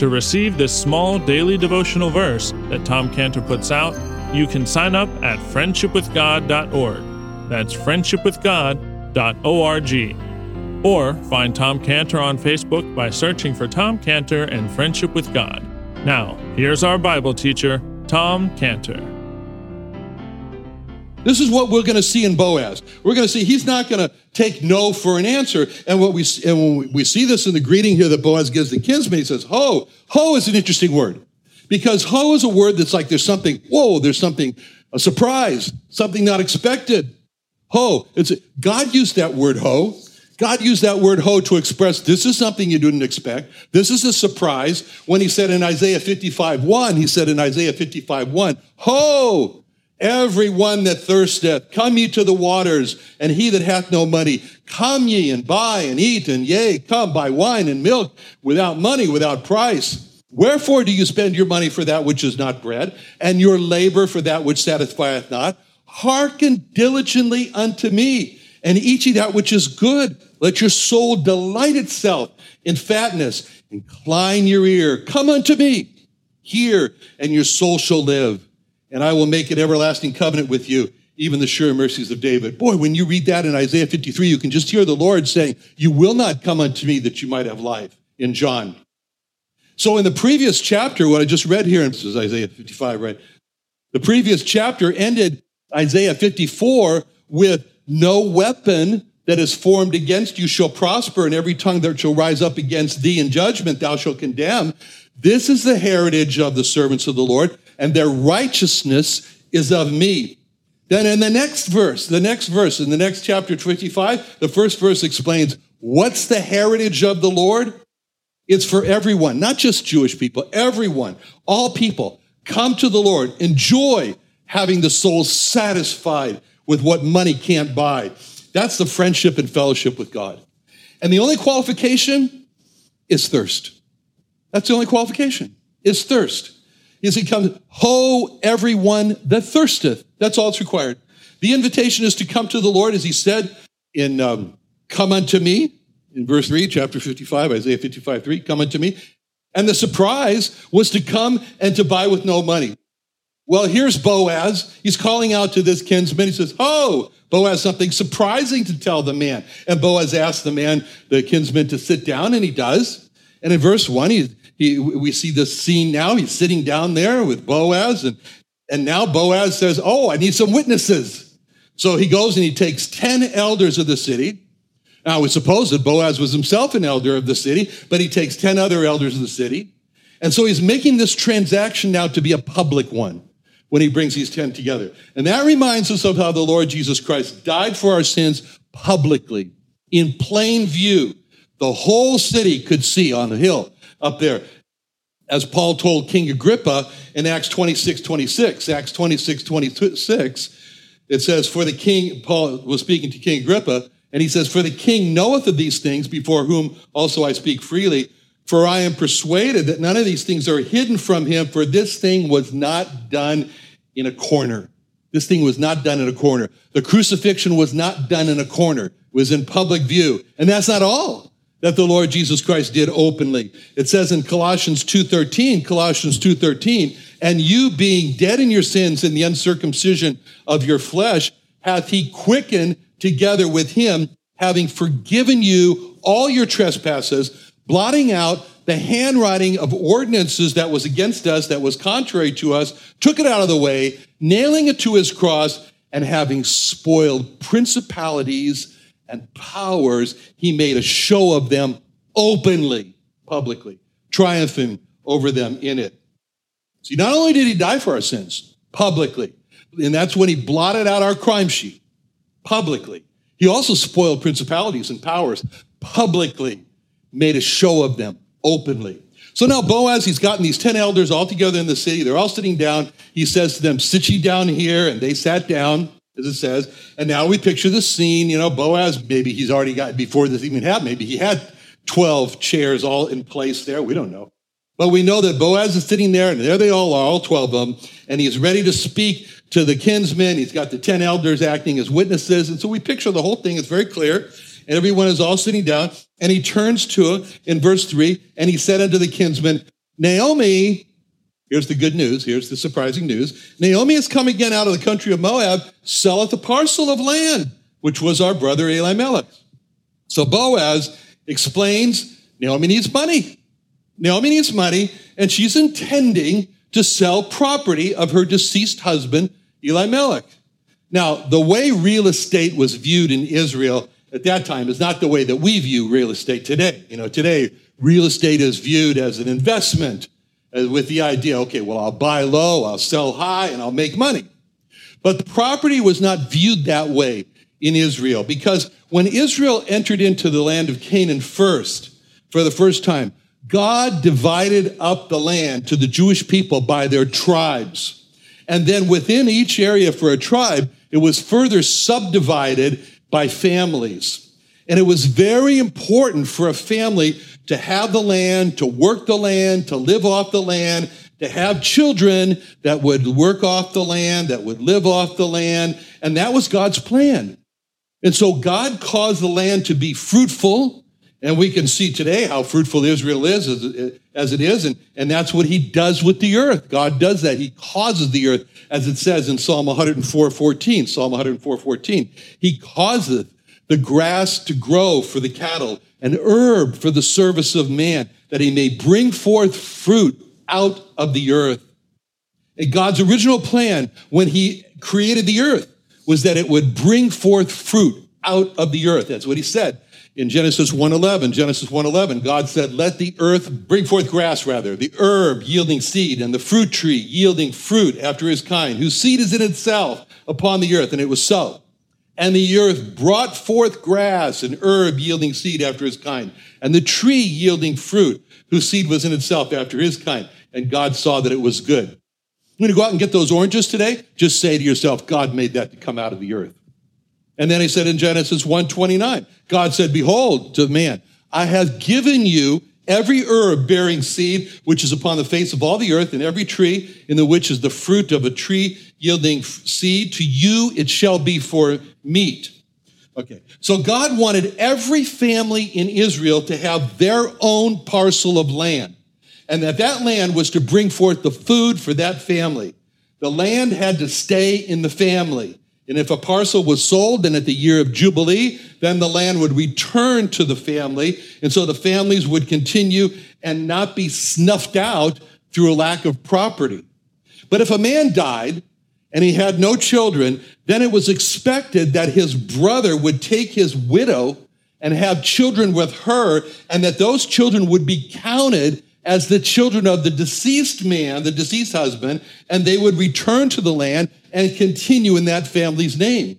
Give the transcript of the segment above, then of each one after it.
To receive this small daily devotional verse that Tom Cantor puts out, you can sign up at friendshipwithgod.org. That's friendshipwithgod.org. Or find Tom Cantor on Facebook by searching for Tom Cantor and Friendship with God. Now, here's our Bible teacher, Tom Cantor. This is what we're going to see in Boaz. We're going to see he's not going to take no for an answer. And what we and when we see this in the greeting here that Boaz gives the kinsman, he says, "Ho." Ho is an interesting word because ho is a word that's like there's something. Whoa, there's something a surprise, something not expected. Ho. It's God used that word ho. God used that word ho to express this is something you didn't expect. This is a surprise. When he said in Isaiah 55 1, he said in Isaiah 55 1, Ho, Everyone that thirsteth, come ye to the waters, and he that hath no money, come ye and buy and eat, and yea, come buy wine and milk without money, without price. Wherefore do you spend your money for that which is not bread, and your labor for that which satisfieth not? Hearken diligently unto me, and eat ye that which is good. Let your soul delight itself in fatness. Incline your ear. Come unto me. Hear, and your soul shall live and I will make an everlasting covenant with you, even the sure mercies of David. Boy, when you read that in Isaiah 53, you can just hear the Lord saying, You will not come unto me that you might have life in John. So in the previous chapter, what I just read here, and this is Isaiah 55, right? The previous chapter ended Isaiah 54 with no weapon that is formed against you shall prosper, and every tongue that shall rise up against thee in judgment thou shalt condemn. This is the heritage of the servants of the Lord, and their righteousness is of me. Then in the next verse, the next verse, in the next chapter 25, the first verse explains what's the heritage of the Lord? It's for everyone, not just Jewish people, everyone, all people. Come to the Lord, enjoy having the soul satisfied with what money can't buy. That's the friendship and fellowship with God. And the only qualification is thirst. That's the only qualification, is thirst is he comes, ho, everyone that thirsteth. That's all it's required. The invitation is to come to the Lord, as he said in um, Come unto me, in verse 3, chapter 55, Isaiah 55, 3, come unto me. And the surprise was to come and to buy with no money. Well, here's Boaz. He's calling out to this kinsman. He says, Ho, Boaz, something surprising to tell the man. And Boaz asks the man, the kinsman, to sit down, and he does. And in verse 1, he, he, we see this scene now. He's sitting down there with Boaz, and, and now Boaz says, Oh, I need some witnesses. So he goes and he takes 10 elders of the city. Now, we suppose that Boaz was himself an elder of the city, but he takes 10 other elders of the city. And so he's making this transaction now to be a public one when he brings these 10 together. And that reminds us of how the Lord Jesus Christ died for our sins publicly, in plain view. The whole city could see on the hill up there. As Paul told King Agrippa in Acts 26, 26, Acts 26, 26, it says, For the king, Paul was speaking to King Agrippa, and he says, For the king knoweth of these things, before whom also I speak freely. For I am persuaded that none of these things are hidden from him, for this thing was not done in a corner. This thing was not done in a corner. The crucifixion was not done in a corner. It was in public view. And that's not all that the Lord Jesus Christ did openly. It says in Colossians 2:13, Colossians 2:13, and you being dead in your sins in the uncircumcision of your flesh, hath he quickened together with him, having forgiven you all your trespasses, blotting out the handwriting of ordinances that was against us, that was contrary to us, took it out of the way, nailing it to his cross, and having spoiled principalities and powers, he made a show of them openly, publicly, triumphing over them in it. See, not only did he die for our sins publicly, and that's when he blotted out our crime sheet publicly, he also spoiled principalities and powers publicly, made a show of them openly. So now Boaz, he's gotten these 10 elders all together in the city. They're all sitting down. He says to them, Sit ye down here. And they sat down, as it says. And now we picture the scene. You know, Boaz, maybe he's already got, before this even happened, maybe he had 12 chairs all in place there. We don't know. But we know that Boaz is sitting there, and there they all are, all 12 of them, and he's ready to speak to the kinsmen. He's got the 10 elders acting as witnesses. And so we picture the whole thing. It's very clear. And everyone is all sitting down. And he turns to in verse 3 and he said unto the kinsmen, Naomi, here's the good news, here's the surprising news. Naomi has come again out of the country of Moab, selleth a parcel of land, which was our brother Elimelech. So Boaz explains Naomi needs money. Naomi needs money, and she's intending to sell property of her deceased husband, Elimelech. Now, the way real estate was viewed in Israel at that time is not the way that we view real estate today. You know, today, real estate is viewed as an investment Uh, with the idea, okay, well, I'll buy low, I'll sell high, and I'll make money. But the property was not viewed that way in Israel because when Israel entered into the land of Canaan first, for the first time, God divided up the land to the Jewish people by their tribes. And then within each area for a tribe, it was further subdivided by families. And it was very important for a family to have the land, to work the land, to live off the land, to have children that would work off the land, that would live off the land. And that was God's plan. And so God caused the land to be fruitful and we can see today how fruitful Israel is as it is. And, and that's what he does with the earth. God does that. He causes the earth, as it says in Psalm 104 14. Psalm 104 14. He causeth the grass to grow for the cattle, an herb for the service of man, that he may bring forth fruit out of the earth. And God's original plan when he created the earth was that it would bring forth fruit out of the earth. That's what he said in Genesis 1:11, Genesis 1:11, God said, "Let the earth bring forth grass rather, the herb yielding seed and the fruit tree yielding fruit after his kind, whose seed is in itself upon the earth." And it was so. And the earth brought forth grass and herb yielding seed after his kind, and the tree yielding fruit, whose seed was in itself after his kind. And God saw that it was good. I'm going to go out and get those oranges today. Just say to yourself, God made that to come out of the earth. And then he said in Genesis 1:29, God said, Behold, to man, I have given you every herb bearing seed which is upon the face of all the earth, and every tree in the which is the fruit of a tree yielding seed. To you it shall be for meat. Okay, so God wanted every family in Israel to have their own parcel of land, and that that land was to bring forth the food for that family. The land had to stay in the family. And if a parcel was sold, then at the year of Jubilee, then the land would return to the family. And so the families would continue and not be snuffed out through a lack of property. But if a man died and he had no children, then it was expected that his brother would take his widow and have children with her, and that those children would be counted as the children of the deceased man, the deceased husband, and they would return to the land and continue in that family's name.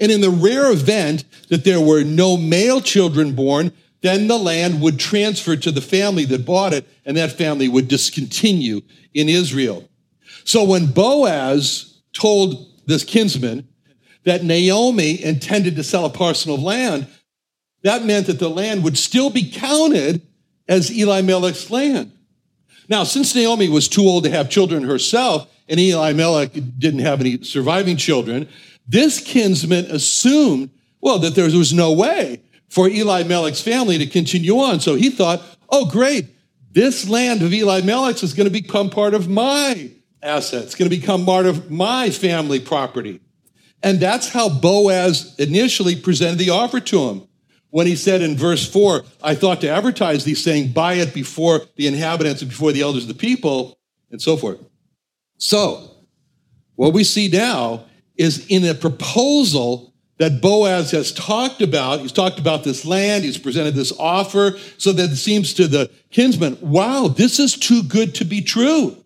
And in the rare event that there were no male children born, then the land would transfer to the family that bought it, and that family would discontinue in Israel. So when Boaz told this kinsman that Naomi intended to sell a parcel of land, that meant that the land would still be counted as Elimelech's land. Now, since Naomi was too old to have children herself, and Elimelech didn't have any surviving children, this kinsman assumed, well, that there was no way for Elimelech's family to continue on. So he thought, oh, great, this land of Elimelech's is going to become part of my assets, it's going to become part of my family property. And that's how Boaz initially presented the offer to him. When he said in verse 4, I thought to advertise these, saying, Buy it before the inhabitants and before the elders of the people, and so forth. So, what we see now is in a proposal that Boaz has talked about. He's talked about this land, he's presented this offer, so that it seems to the kinsman, wow, this is too good to be true.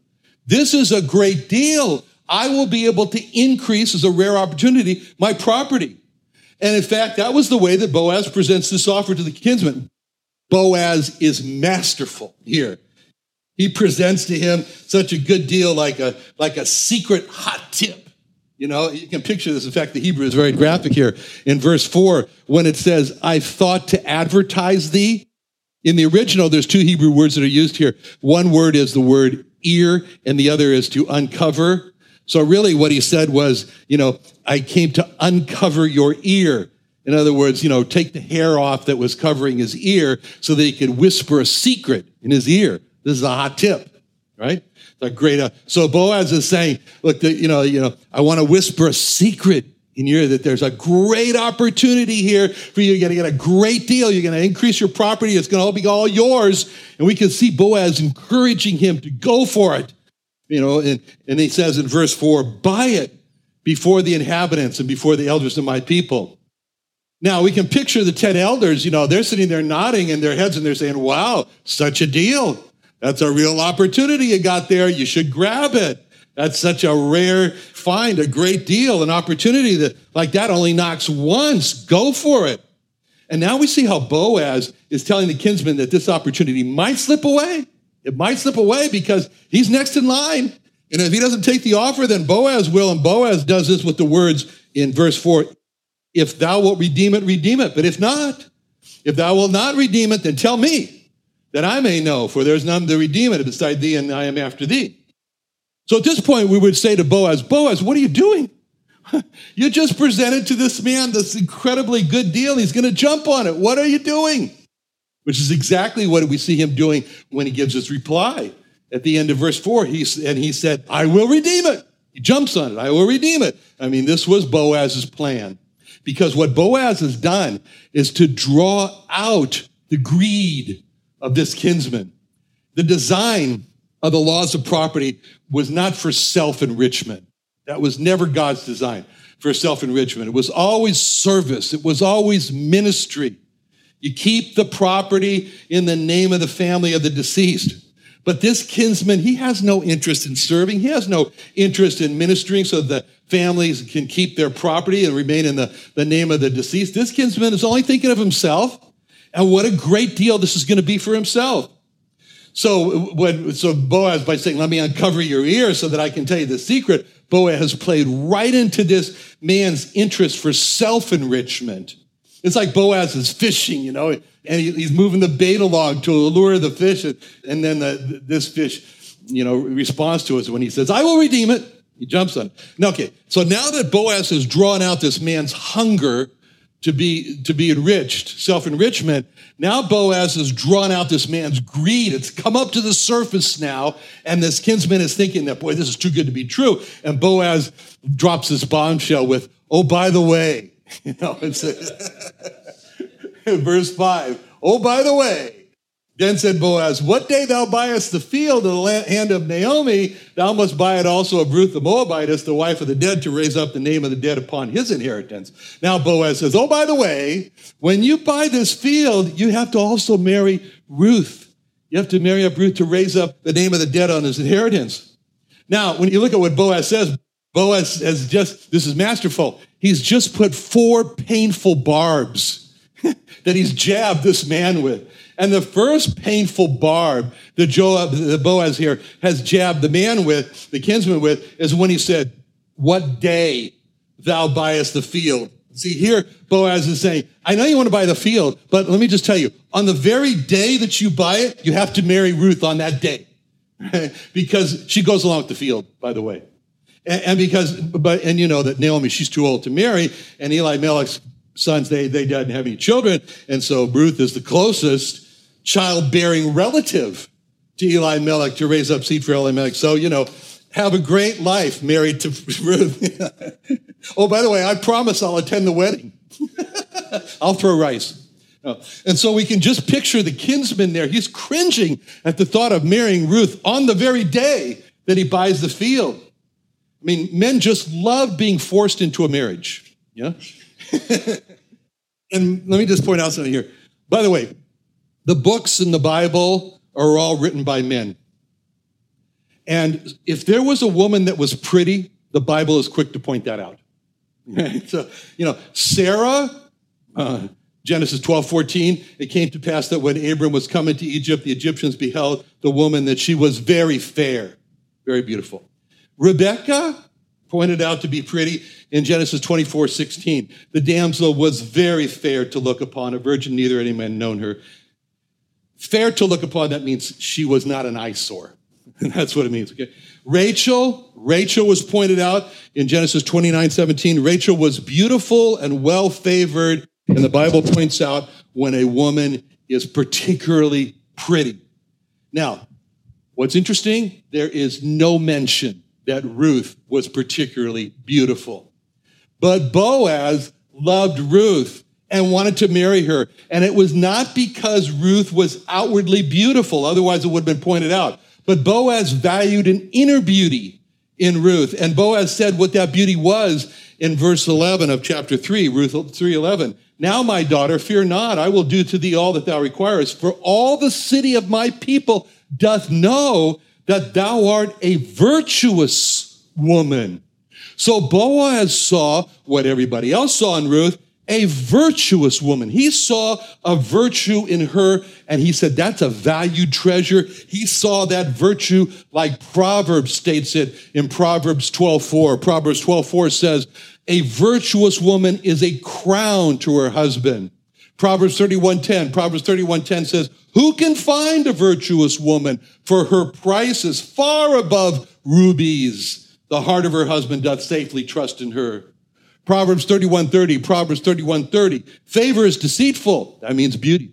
This is a great deal. I will be able to increase as a rare opportunity my property. And in fact, that was the way that Boaz presents this offer to the kinsman. Boaz is masterful here. He presents to him such a good deal, like a, like a secret hot tip. You know, you can picture this. In fact, the Hebrew is very graphic here. In verse 4, when it says, I thought to advertise thee. In the original, there's two Hebrew words that are used here. One word is the word ear, and the other is to uncover. So really what he said was, you know, I came to uncover your ear. In other words, you know, take the hair off that was covering his ear so that he could whisper a secret in his ear. This is a hot tip, right? A great. Uh, so Boaz is saying, look, the, you know, you know, I want to whisper a secret in your that there's a great opportunity here for you. You're going to get a great deal. You're going to increase your property. It's going to all be all yours. And we can see Boaz encouraging him to go for it you know, and, and he says in verse 4 buy it before the inhabitants and before the elders of my people. Now we can picture the 10 elders, you know, they're sitting there nodding in their heads and they're saying, wow, such a deal. That's a real opportunity you got there. You should grab it. That's such a rare find, a great deal, an opportunity that like that only knocks once. Go for it. And now we see how Boaz is telling the kinsman that this opportunity might slip away. It might slip away because he's next in line. And if he doesn't take the offer, then Boaz will. And Boaz does this with the words in verse 4 If thou wilt redeem it, redeem it. But if not, if thou wilt not redeem it, then tell me that I may know, for there's none to redeem it beside thee, and I am after thee. So at this point, we would say to Boaz, Boaz, what are you doing? you just presented to this man this incredibly good deal. He's going to jump on it. What are you doing? which is exactly what we see him doing when he gives his reply at the end of verse 4 he, and he said i will redeem it he jumps on it i will redeem it i mean this was boaz's plan because what boaz has done is to draw out the greed of this kinsman the design of the laws of property was not for self-enrichment that was never god's design for self-enrichment it was always service it was always ministry you keep the property in the name of the family of the deceased. But this kinsman, he has no interest in serving. He has no interest in ministering so the families can keep their property and remain in the, the name of the deceased. This kinsman is only thinking of himself and what a great deal this is going to be for himself. So when, so Boaz, by saying, let me uncover your ear so that I can tell you the secret, Boaz has played right into this man's interest for self-enrichment. It's like Boaz is fishing, you know, and he, he's moving the bait along to lure the fish. And then the, this fish, you know, responds to us when he says, I will redeem it. He jumps on it. Now, okay, so now that Boaz has drawn out this man's hunger to be, to be enriched, self-enrichment, now Boaz has drawn out this man's greed. It's come up to the surface now, and this kinsman is thinking that, boy, this is too good to be true. And Boaz drops this bombshell with, oh, by the way, You know, it's a, verse 5. Oh, by the way, then said Boaz, What day thou buyest the field of the hand of Naomi, thou must buy it also of Ruth the Moabitess, the wife of the dead, to raise up the name of the dead upon his inheritance. Now Boaz says, Oh, by the way, when you buy this field, you have to also marry Ruth. You have to marry up Ruth to raise up the name of the dead on his inheritance. Now, when you look at what Boaz says, Boaz has just, this is masterful. He's just put four painful barbs that he's jabbed this man with. And the first painful barb that Joab, the Boaz here has jabbed the man with, the kinsman with, is when he said, What day thou buyest the field? See, here Boaz is saying, I know you want to buy the field, but let me just tell you, on the very day that you buy it, you have to marry Ruth on that day. because she goes along with the field, by the way. And, because, but, and you know that Naomi, she's too old to marry, and Elimelech's sons, they, they didn't have any children. And so Ruth is the closest childbearing relative to Elimelech to raise up seed for Elimelech. So, you know, have a great life married to Ruth. oh, by the way, I promise I'll attend the wedding. I'll throw rice. And so we can just picture the kinsman there. He's cringing at the thought of marrying Ruth on the very day that he buys the field. I mean, men just love being forced into a marriage. Yeah? and let me just point out something here. By the way, the books in the Bible are all written by men. And if there was a woman that was pretty, the Bible is quick to point that out. Right? so, you know, Sarah, uh, Genesis 12, 14, it came to pass that when Abram was coming to Egypt, the Egyptians beheld the woman that she was very fair, very beautiful. Rebecca, pointed out to be pretty in Genesis 24, 16. The damsel was very fair to look upon, a virgin, neither any man known her. Fair to look upon, that means she was not an eyesore. That's what it means, okay? Rachel, Rachel was pointed out in Genesis 29, 17. Rachel was beautiful and well favored. And the Bible points out when a woman is particularly pretty. Now, what's interesting, there is no mention that Ruth was particularly beautiful. But Boaz loved Ruth and wanted to marry her. And it was not because Ruth was outwardly beautiful, otherwise, it would have been pointed out. But Boaz valued an inner beauty in Ruth. And Boaz said what that beauty was in verse 11 of chapter 3, Ruth 3:11. Now, my daughter, fear not, I will do to thee all that thou requirest, for all the city of my people doth know that thou art a virtuous woman. So Boaz saw what everybody else saw in Ruth, a virtuous woman. He saw a virtue in her and he said, that's a valued treasure. He saw that virtue like Proverbs states it in Proverbs 12:4. Proverbs 12:4 says, a virtuous woman is a crown to her husband. Proverbs 31:10. Proverbs 31:10 says, "Who can find a virtuous woman? For her price is far above rubies. The heart of her husband doth safely trust in her." Proverbs 31:30. Proverbs 31:30. Favor is deceitful. That means beauty.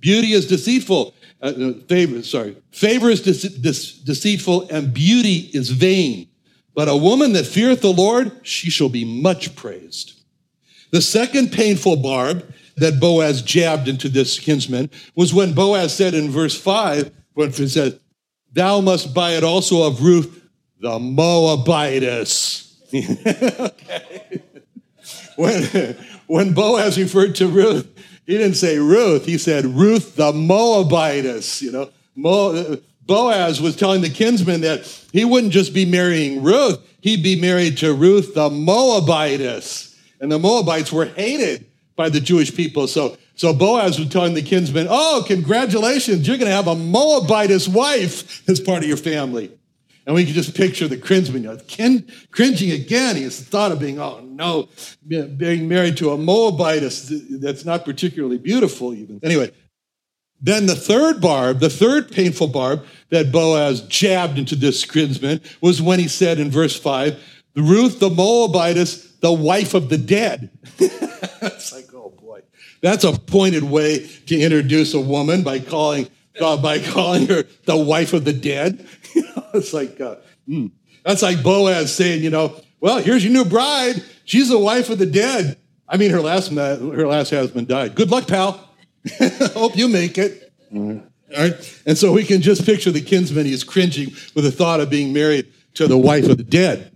Beauty is deceitful. Uh, favor, sorry. Favor is de- de- deceitful and beauty is vain. But a woman that feareth the Lord, she shall be much praised. The second painful barb that Boaz jabbed into this kinsman was when Boaz said in verse 5, when he said, Thou must buy it also of Ruth the Moabitess. okay. When, when Boaz referred to Ruth, he didn't say Ruth, he said Ruth the Moabitess. You know, Mo, Boaz was telling the kinsman that he wouldn't just be marrying Ruth, he'd be married to Ruth the Moabitess. And the Moabites were hated by the Jewish people. So, so Boaz was telling the kinsman, Oh, congratulations, you're going to have a Moabitess wife as part of your family. And we can just picture the kinsman you know, cringing again. He has the thought of being, oh no, being married to a Moabitess that's not particularly beautiful, even. Anyway, then the third barb, the third painful barb that Boaz jabbed into this kinsman was when he said in verse 5, Ruth the Moabitess, the wife of the dead. it's like, oh boy. That's a pointed way to introduce a woman by calling uh, by calling her the wife of the dead. it's like uh, mm. that's like Boaz saying, you know, well, here's your new bride. She's the wife of the dead. I mean, her last her last husband died. Good luck, pal. Hope you make it. All right. And so we can just picture the kinsman. He's cringing with the thought of being married to the wife of the dead.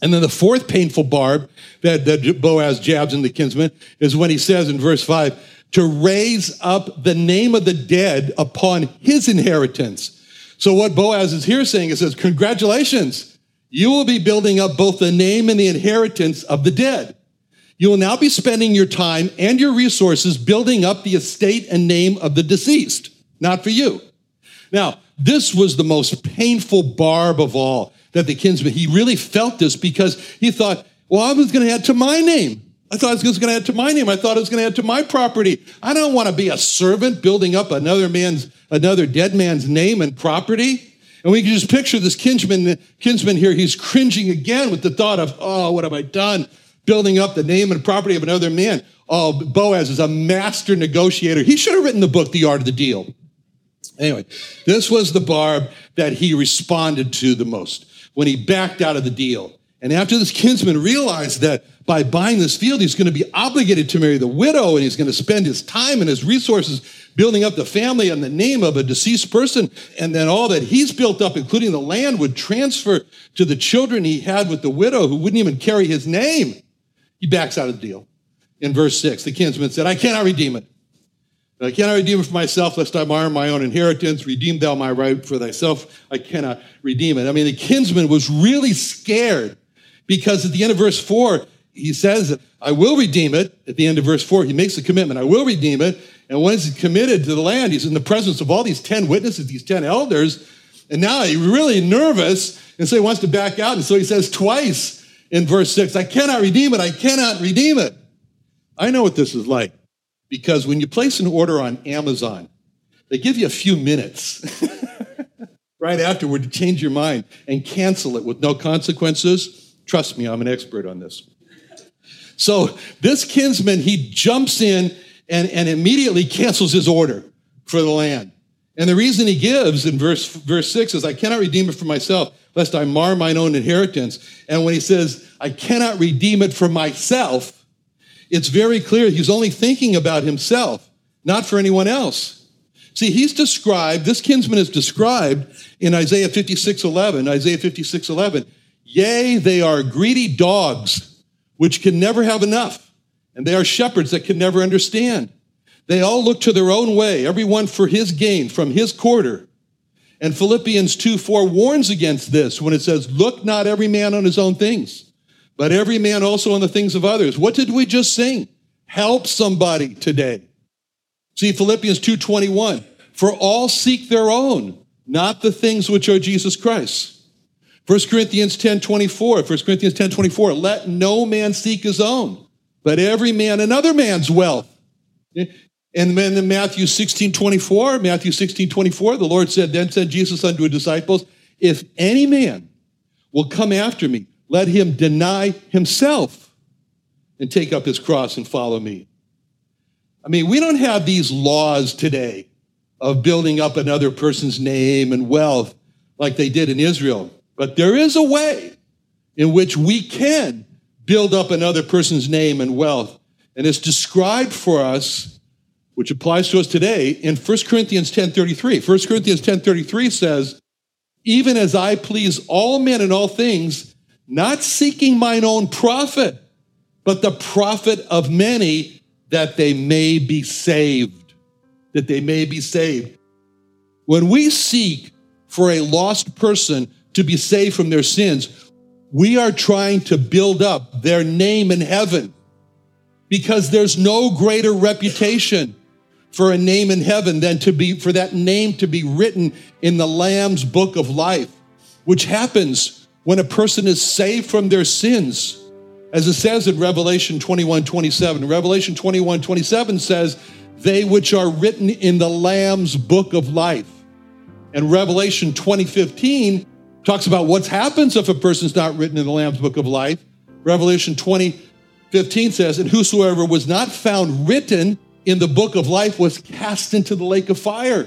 And then the fourth painful barb that, that Boaz jabs in the kinsman is when he says in verse 5 to raise up the name of the dead upon his inheritance. So what Boaz is here saying is says, congratulations, you will be building up both the name and the inheritance of the dead. You will now be spending your time and your resources building up the estate and name of the deceased, not for you. Now, this was the most painful barb of all that the kinsman, he really felt this because he thought, well, I was going to add to my name. I thought it was going to add to my name. I thought it was going to add to my property. I don't want to be a servant building up another man's, another dead man's name and property. And we can just picture this kinsman, kinsman here. He's cringing again with the thought of, oh, what have I done? Building up the name and property of another man. Oh, Boaz is a master negotiator. He should have written the book, The Art of the Deal. Anyway, this was the barb that he responded to the most when he backed out of the deal. And after this kinsman realized that by buying this field, he's going to be obligated to marry the widow and he's going to spend his time and his resources building up the family in the name of a deceased person. And then all that he's built up, including the land, would transfer to the children he had with the widow who wouldn't even carry his name. He backs out of the deal. In verse six, the kinsman said, I cannot redeem it. I cannot redeem it for myself, lest I mar my own inheritance. Redeem thou my right for thyself. I cannot redeem it. I mean, the kinsman was really scared because at the end of verse four, he says, I will redeem it. At the end of verse four, he makes a commitment. I will redeem it. And once he's committed to the land, he's in the presence of all these 10 witnesses, these 10 elders. And now he's really nervous. And so he wants to back out. And so he says twice in verse six, I cannot redeem it. I cannot redeem it. I know what this is like because when you place an order on Amazon, they give you a few minutes right afterward to change your mind and cancel it with no consequences. Trust me, I'm an expert on this. So this kinsman, he jumps in and, and immediately cancels his order for the land. And the reason he gives in verse, verse 6 is, I cannot redeem it for myself, lest I mar mine own inheritance. And when he says, I cannot redeem it for myself, it's very clear he's only thinking about himself, not for anyone else. See, he's described, this kinsman is described in Isaiah 56 11. Isaiah 56 11. Yea, they are greedy dogs, which can never have enough, and they are shepherds that can never understand. They all look to their own way, everyone for his gain from his quarter. And Philippians 2 4 warns against this when it says, Look not every man on his own things, but every man also on the things of others. What did we just sing? Help somebody today. See Philippians 2:21. For all seek their own, not the things which are Jesus Christ. 1 Corinthians 10 24, 1 Corinthians 10 24, let no man seek his own, but every man another man's wealth. And then in Matthew 16 24, Matthew 16 24, the Lord said, Then said Jesus unto his disciples, If any man will come after me, let him deny himself and take up his cross and follow me. I mean, we don't have these laws today of building up another person's name and wealth like they did in Israel. But there is a way in which we can build up another person's name and wealth. And it's described for us, which applies to us today, in 1 Corinthians 10.33. 1 Corinthians 10.33 says, Even as I please all men in all things, not seeking mine own profit, but the profit of many, that they may be saved. That they may be saved. When we seek for a lost person to be saved from their sins, we are trying to build up their name in heaven because there's no greater reputation for a name in heaven than to be for that name to be written in the lamb's book of life which happens when a person is saved from their sins as it says in revelation 21 27 revelation 21 27 says they which are written in the lamb's book of life and revelation 2015 talks about what happens if a person's not written in the Lamb's book of life. Revelation 20, 15 says, And whosoever was not found written in the book of life was cast into the lake of fire.